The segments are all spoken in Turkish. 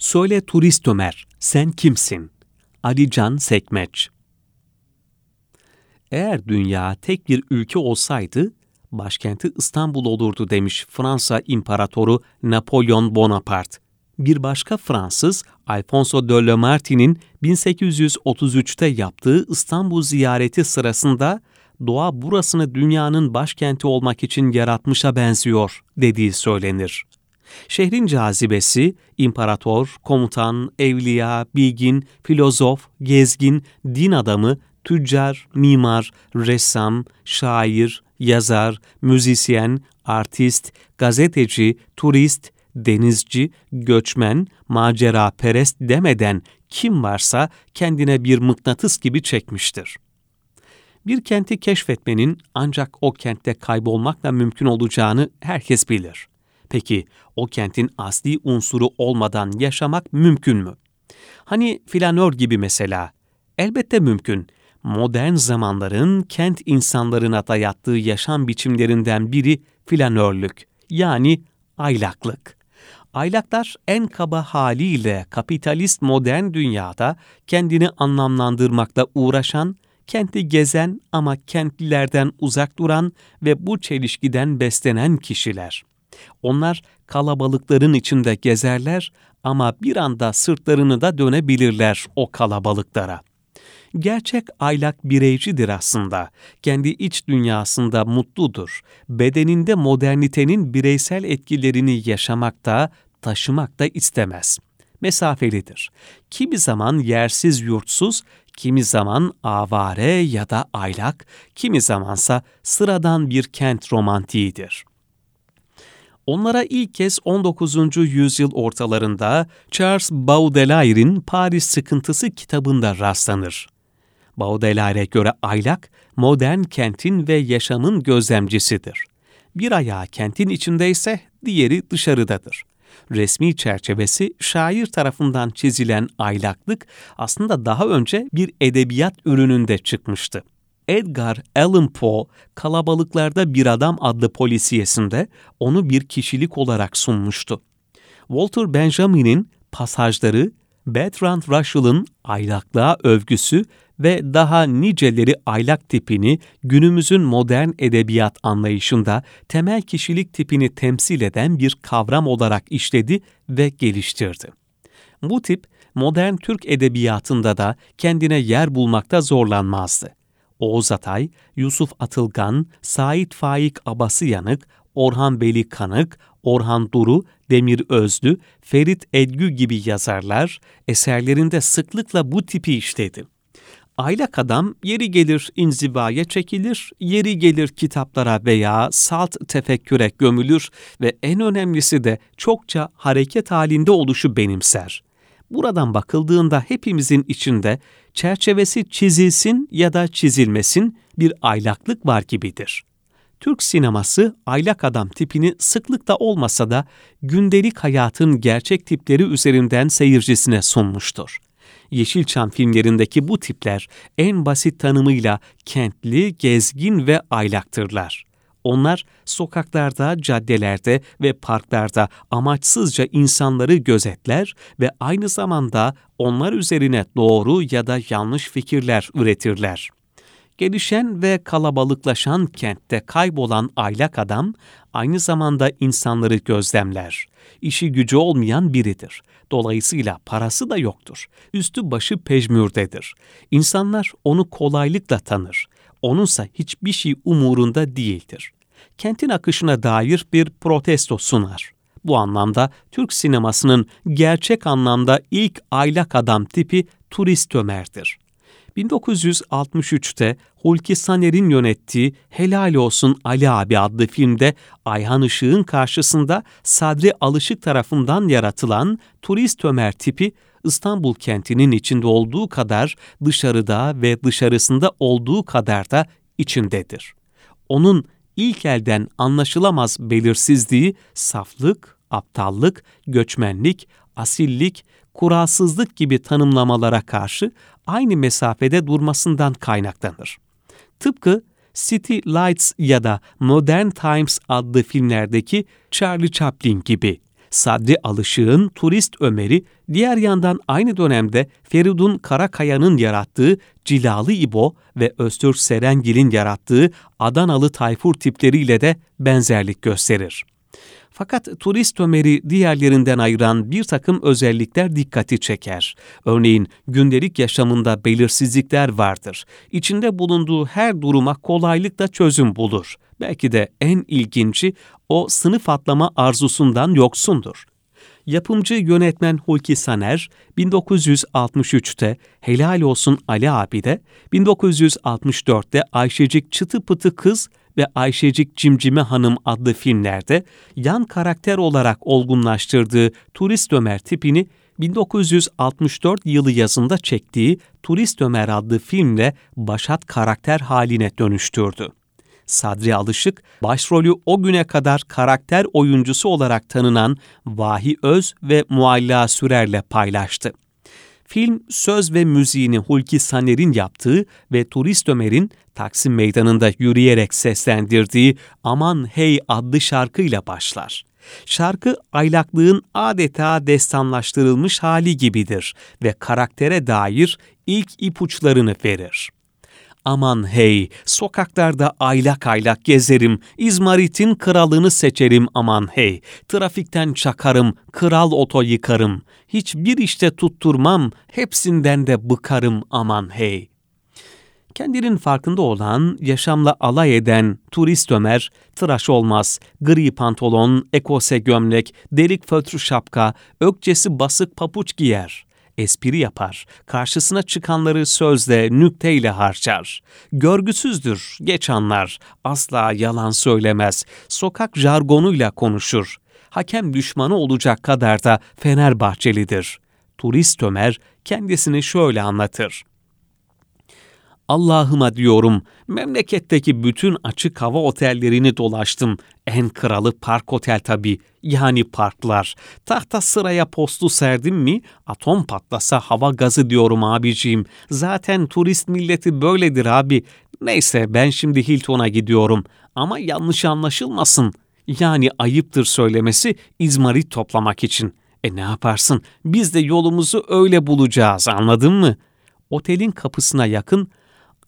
Söyle turist Ömer, sen kimsin? Ali Can Sekmeç Eğer dünya tek bir ülke olsaydı, başkenti İstanbul olurdu demiş Fransa İmparatoru Napolyon Bonaparte. Bir başka Fransız, Alfonso de Lamartine'in 1833'te yaptığı İstanbul ziyareti sırasında doğa burasını dünyanın başkenti olmak için yaratmışa benziyor dediği söylenir. Şehrin cazibesi, imparator, komutan, evliya, bilgin, filozof, gezgin, din adamı, tüccar, mimar, ressam, şair, yazar, müzisyen, artist, gazeteci, turist, denizci, göçmen, macera perest demeden kim varsa kendine bir mıknatıs gibi çekmiştir. Bir kenti keşfetmenin ancak o kentte kaybolmakla mümkün olacağını herkes bilir. Peki o kentin asli unsuru olmadan yaşamak mümkün mü? Hani filanör gibi mesela. Elbette mümkün. Modern zamanların kent insanlarına dayattığı yaşam biçimlerinden biri filanörlük yani aylaklık. Aylaklar en kaba haliyle kapitalist modern dünyada kendini anlamlandırmakla uğraşan, kenti gezen ama kentlilerden uzak duran ve bu çelişkiden beslenen kişiler. Onlar kalabalıkların içinde gezerler ama bir anda sırtlarını da dönebilirler o kalabalıklara. Gerçek aylak bireycidir aslında. Kendi iç dünyasında mutludur. Bedeninde modernitenin bireysel etkilerini yaşamakta, taşımakta istemez. Mesafelidir. Kimi zaman yersiz yurtsuz, kimi zaman avare ya da aylak, kimi zamansa sıradan bir kent romantiğidir. Onlara ilk kez 19. yüzyıl ortalarında Charles Baudelaire'in Paris Sıkıntısı kitabında rastlanır. Baudelaire'e göre aylak, modern kentin ve yaşamın gözlemcisidir. Bir ayağı kentin içindeyse diğeri dışarıdadır. Resmi çerçevesi şair tarafından çizilen aylaklık aslında daha önce bir edebiyat ürününde çıkmıştı. Edgar Allan Poe, Kalabalıklarda Bir Adam adlı polisiyesinde onu bir kişilik olarak sunmuştu. Walter Benjamin'in pasajları, Bertrand Russell'ın aylaklığa övgüsü ve daha niceleri aylak tipini günümüzün modern edebiyat anlayışında temel kişilik tipini temsil eden bir kavram olarak işledi ve geliştirdi. Bu tip modern Türk edebiyatında da kendine yer bulmakta zorlanmazdı. Oğuz Atay, Yusuf Atılgan, Sait Faik Abası Yanık, Orhan Veli Kanık, Orhan Duru, Demir Özlü, Ferit Edgü gibi yazarlar eserlerinde sıklıkla bu tipi işledi. Aylak adam yeri gelir inzivaya çekilir, yeri gelir kitaplara veya salt tefekküre gömülür ve en önemlisi de çokça hareket halinde oluşu benimser. Buradan bakıldığında hepimizin içinde çerçevesi çizilsin ya da çizilmesin bir aylaklık var gibidir. Türk sineması aylak adam tipini sıklıkta olmasa da gündelik hayatın gerçek tipleri üzerinden seyircisine sunmuştur. Yeşilçam filmlerindeki bu tipler en basit tanımıyla kentli, gezgin ve aylaktırlar. Onlar sokaklarda, caddelerde ve parklarda amaçsızca insanları gözetler ve aynı zamanda onlar üzerine doğru ya da yanlış fikirler üretirler. Gelişen ve kalabalıklaşan kentte kaybolan aylak adam aynı zamanda insanları gözlemler. İşi gücü olmayan biridir. Dolayısıyla parası da yoktur. Üstü başı pejmürdedir. İnsanlar onu kolaylıkla tanır. Onunsa hiçbir şey umurunda değildir. Kentin akışına dair bir protesto sunar. Bu anlamda Türk sinemasının gerçek anlamda ilk aylak adam tipi Turist Ömer'dir. 1963'te Hulki Saner'in yönettiği Helal Olsun Ali Abi adlı filmde Ayhan Işık'ın karşısında Sadri Alışık tarafından yaratılan Turist Ömer tipi İstanbul kentinin içinde olduğu kadar dışarıda ve dışarısında olduğu kadar da içindedir. Onun ilk elden anlaşılamaz belirsizliği saflık, aptallık, göçmenlik, asillik, kuralsızlık gibi tanımlamalara karşı aynı mesafede durmasından kaynaklanır. Tıpkı City Lights ya da Modern Times adlı filmlerdeki Charlie Chaplin gibi Sadri Alışık'ın Turist Ömer'i, diğer yandan aynı dönemde Feridun Karakaya'nın yarattığı Cilalı İbo ve Öztürk Serengil'in yarattığı Adanalı Tayfur tipleriyle de benzerlik gösterir. Fakat turist Ömer'i diğerlerinden ayıran bir takım özellikler dikkati çeker. Örneğin gündelik yaşamında belirsizlikler vardır. İçinde bulunduğu her duruma kolaylıkla çözüm bulur. Belki de en ilginci o sınıf atlama arzusundan yoksundur. Yapımcı yönetmen Hulki Saner 1963'te Helal Olsun Ali Abi'de, 1964'te Ayşecik Çıtı Pıtı Kız ve Ayşecik Cimcime Hanım adlı filmlerde yan karakter olarak olgunlaştırdığı Turist Ömer tipini 1964 yılı yazında çektiği Turist Ömer adlı filmle başat karakter haline dönüştürdü. Sadri Alışık, başrolü o güne kadar karakter oyuncusu olarak tanınan Vahi Öz ve Mualla Sürer'le paylaştı. Film söz ve müziğini Hulki Saner'in yaptığı ve Turist Ömer'in Taksim Meydanı'nda yürüyerek seslendirdiği Aman Hey adlı şarkıyla başlar. Şarkı aylaklığın adeta destanlaştırılmış hali gibidir ve karaktere dair ilk ipuçlarını verir. Aman hey, sokaklarda aylak aylak gezerim, İzmarit'in kralını seçerim aman hey. Trafikten çakarım, kral oto yıkarım. Hiçbir işte tutturmam, hepsinden de bıkarım aman hey. Kendinin farkında olan, yaşamla alay eden turist Ömer, tıraş olmaz, gri pantolon, ekose gömlek, delik fötrü şapka, ökçesi basık papuç giyer espri yapar, karşısına çıkanları sözle, nükteyle harcar. Görgüsüzdür, geç anlar, asla yalan söylemez, sokak jargonuyla konuşur. Hakem düşmanı olacak kadar da Fenerbahçelidir. Turist Ömer kendisini şöyle anlatır. Allah'ıma diyorum, memleketteki bütün açık hava otellerini dolaştım. En kralı park otel tabii, yani parklar. Tahta sıraya postu serdim mi, atom patlasa hava gazı diyorum abiciğim. Zaten turist milleti böyledir abi. Neyse ben şimdi Hilton'a gidiyorum. Ama yanlış anlaşılmasın. Yani ayıptır söylemesi izmarit toplamak için. E ne yaparsın? Biz de yolumuzu öyle bulacağız anladın mı? Otelin kapısına yakın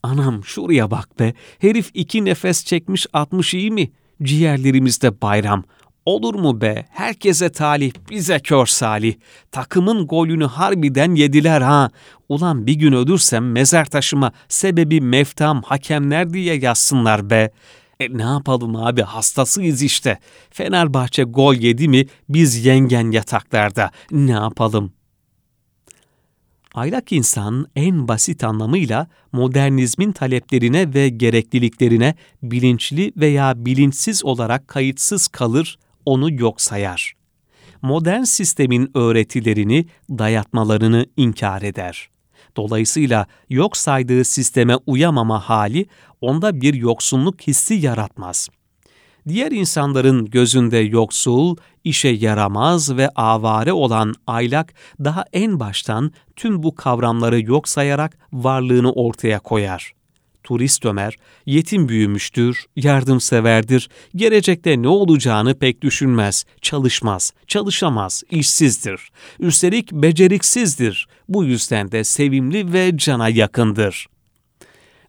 Anam şuraya bak be, herif iki nefes çekmiş atmış iyi mi? Ciğerlerimizde bayram. Olur mu be, herkese talih, bize kör salih. Takımın golünü harbiden yediler ha. Ulan bir gün ölürsem mezar taşıma sebebi meftam hakemler diye yazsınlar be. E ne yapalım abi hastasıyız işte. Fenerbahçe gol yedi mi biz yengen yataklarda. Ne yapalım? Aylak insan en basit anlamıyla modernizmin taleplerine ve gerekliliklerine bilinçli veya bilinçsiz olarak kayıtsız kalır, onu yok sayar. Modern sistemin öğretilerini, dayatmalarını inkar eder. Dolayısıyla yok saydığı sisteme uyamama hali onda bir yoksunluk hissi yaratmaz.'' Diğer insanların gözünde yoksul, işe yaramaz ve avare olan aylak daha en baştan tüm bu kavramları yok sayarak varlığını ortaya koyar. Turist Ömer, yetim büyümüştür, yardımseverdir, gelecekte ne olacağını pek düşünmez, çalışmaz, çalışamaz, işsizdir. Üstelik beceriksizdir, bu yüzden de sevimli ve cana yakındır.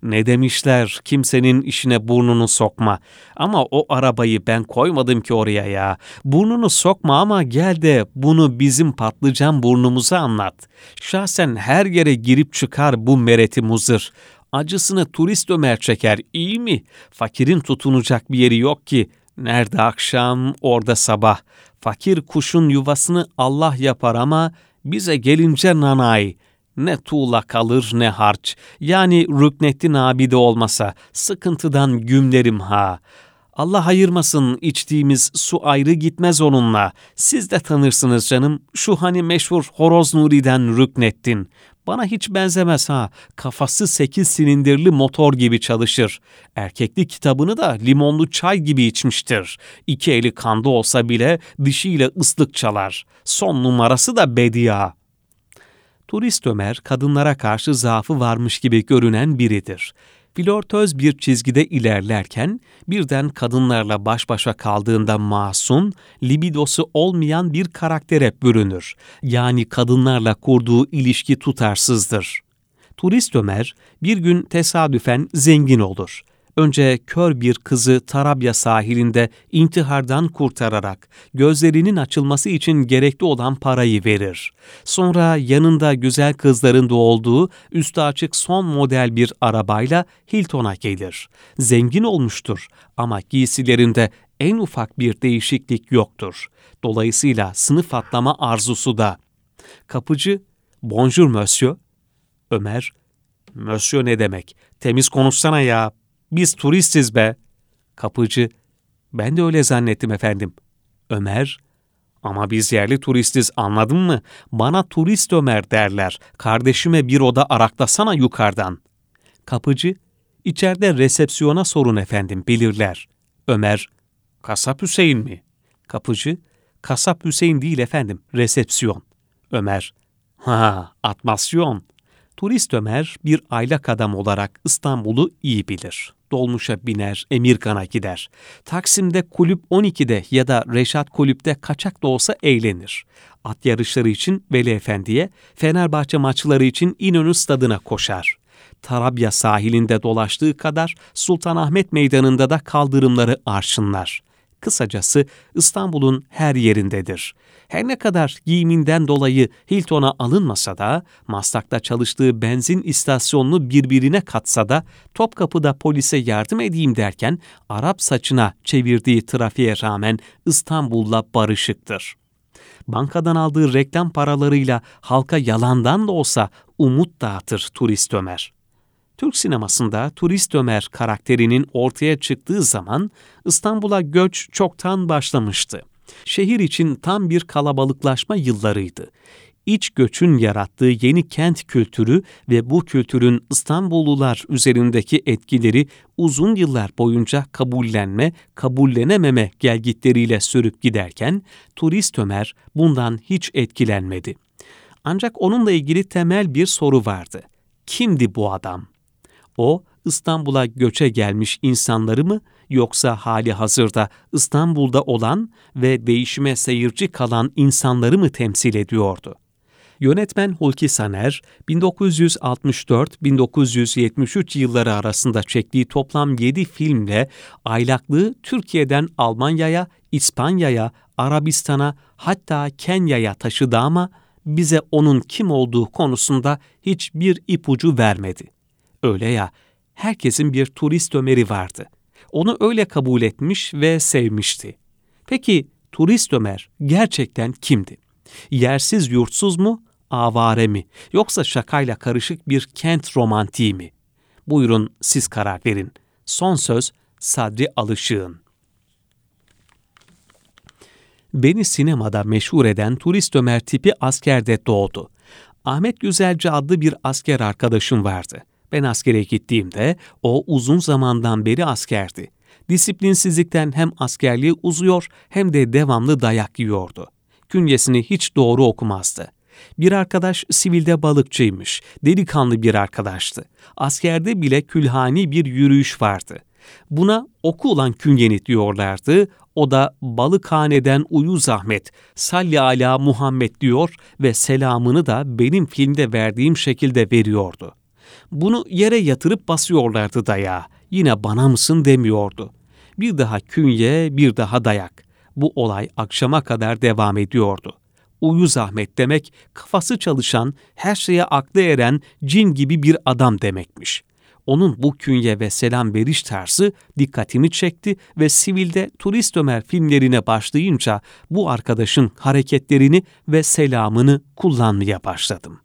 Ne demişler kimsenin işine burnunu sokma. Ama o arabayı ben koymadım ki oraya ya. Burnunu sokma ama gel de bunu bizim patlıcan burnumuza anlat. Şahsen her yere girip çıkar bu mereti muzır. Acısını turist Ömer çeker iyi mi? Fakirin tutunacak bir yeri yok ki. Nerede akşam orada sabah. Fakir kuşun yuvasını Allah yapar ama bize gelince nanay.'' Ne tuğla kalır ne harç. Yani Rüknettin abi de olmasa sıkıntıdan gümlerim ha. Allah ayırmasın içtiğimiz su ayrı gitmez onunla. Siz de tanırsınız canım şu hani meşhur Horoz Nuri'den Rüknettin. Bana hiç benzemez ha. Kafası sekiz silindirli motor gibi çalışır. Erkeklik kitabını da limonlu çay gibi içmiştir. İki eli kanda olsa bile dişiyle ıslık çalar. Son numarası da Bedia. Turist Ömer kadınlara karşı zaafı varmış gibi görünen biridir. Flörtöz bir çizgide ilerlerken birden kadınlarla baş başa kaldığında masum, libidosu olmayan bir karaktere bürünür. Yani kadınlarla kurduğu ilişki tutarsızdır. Turist Ömer bir gün tesadüfen zengin olur önce kör bir kızı Tarabya sahilinde intihardan kurtararak gözlerinin açılması için gerekli olan parayı verir. Sonra yanında güzel kızların da olduğu üstü açık son model bir arabayla Hilton'a gelir. Zengin olmuştur ama giysilerinde en ufak bir değişiklik yoktur. Dolayısıyla sınıf atlama arzusu da. Kapıcı, bonjour monsieur. Ömer, monsieur ne demek? Temiz konuşsana ya, biz turistiz be. Kapıcı, ben de öyle zannettim efendim. Ömer, ama biz yerli turistiz anladın mı? Bana turist Ömer derler. Kardeşime bir oda araklasana yukarıdan. Kapıcı, içeride resepsiyona sorun efendim bilirler. Ömer, kasap Hüseyin mi? Kapıcı, kasap Hüseyin değil efendim, resepsiyon. Ömer, ha atmasyon. Turist Ömer bir aylak adam olarak İstanbul'u iyi bilir. Dolmuşa biner, Emirgan'a gider. Taksim'de kulüp 12'de ya da Reşat kulüpte kaçak da olsa eğlenir. At yarışları için Veli Efendi'ye, Fenerbahçe maçları için İnönü stadına koşar. Tarabya sahilinde dolaştığı kadar Sultanahmet Meydanı'nda da kaldırımları arşınlar. Kısacası İstanbul'un her yerindedir. Her ne kadar giyiminden dolayı Hilton'a alınmasa da, Maslak'ta çalıştığı benzin istasyonunu birbirine katsa da, Topkapı'da polise yardım edeyim derken Arap saçına çevirdiği trafiğe rağmen İstanbul'la barışıktır. Bankadan aldığı reklam paralarıyla halka yalandan da olsa umut dağıtır turist Ömer. Türk sinemasında Turist Ömer karakterinin ortaya çıktığı zaman İstanbul'a göç çoktan başlamıştı. Şehir için tam bir kalabalıklaşma yıllarıydı. İç göçün yarattığı yeni kent kültürü ve bu kültürün İstanbullular üzerindeki etkileri uzun yıllar boyunca kabullenme, kabullenememe gelgitleriyle sürüp giderken turist Ömer bundan hiç etkilenmedi. Ancak onunla ilgili temel bir soru vardı. Kimdi bu adam? O, İstanbul'a göçe gelmiş insanları mı yoksa hali hazırda İstanbul'da olan ve değişime seyirci kalan insanları mı temsil ediyordu? Yönetmen Hulki Saner, 1964-1973 yılları arasında çektiği toplam 7 filmle aylaklığı Türkiye'den Almanya'ya, İspanya'ya, Arabistan'a hatta Kenya'ya taşıdı ama bize onun kim olduğu konusunda hiçbir ipucu vermedi. Öyle ya, herkesin bir turist Ömer'i vardı. Onu öyle kabul etmiş ve sevmişti. Peki turist Ömer gerçekten kimdi? Yersiz yurtsuz mu, avare mi, yoksa şakayla karışık bir kent romantiği mi? Buyurun siz karar verin. Son söz Sadri Alışık'ın. Beni sinemada meşhur eden turist Ömer tipi askerde doğdu. Ahmet Güzelci adlı bir asker arkadaşım vardı. Ben askere gittiğimde o uzun zamandan beri askerdi. Disiplinsizlikten hem askerliği uzuyor hem de devamlı dayak yiyordu. Künyesini hiç doğru okumazdı. Bir arkadaş sivilde balıkçıymış, delikanlı bir arkadaştı. Askerde bile külhani bir yürüyüş vardı. Buna oku olan künyeni diyorlardı, o da balıkhaneden uyu zahmet, salli ala Muhammed diyor ve selamını da benim filmde verdiğim şekilde veriyordu. Bunu yere yatırıp basıyorlardı daya. Yine bana mısın demiyordu. Bir daha künye, bir daha dayak. Bu olay akşama kadar devam ediyordu. Uyu zahmet demek kafası çalışan, her şeye aklı eren cin gibi bir adam demekmiş. Onun bu künye ve selam veriş tarzı dikkatimi çekti ve sivilde Turist Ömer filmlerine başlayınca bu arkadaşın hareketlerini ve selamını kullanmaya başladım.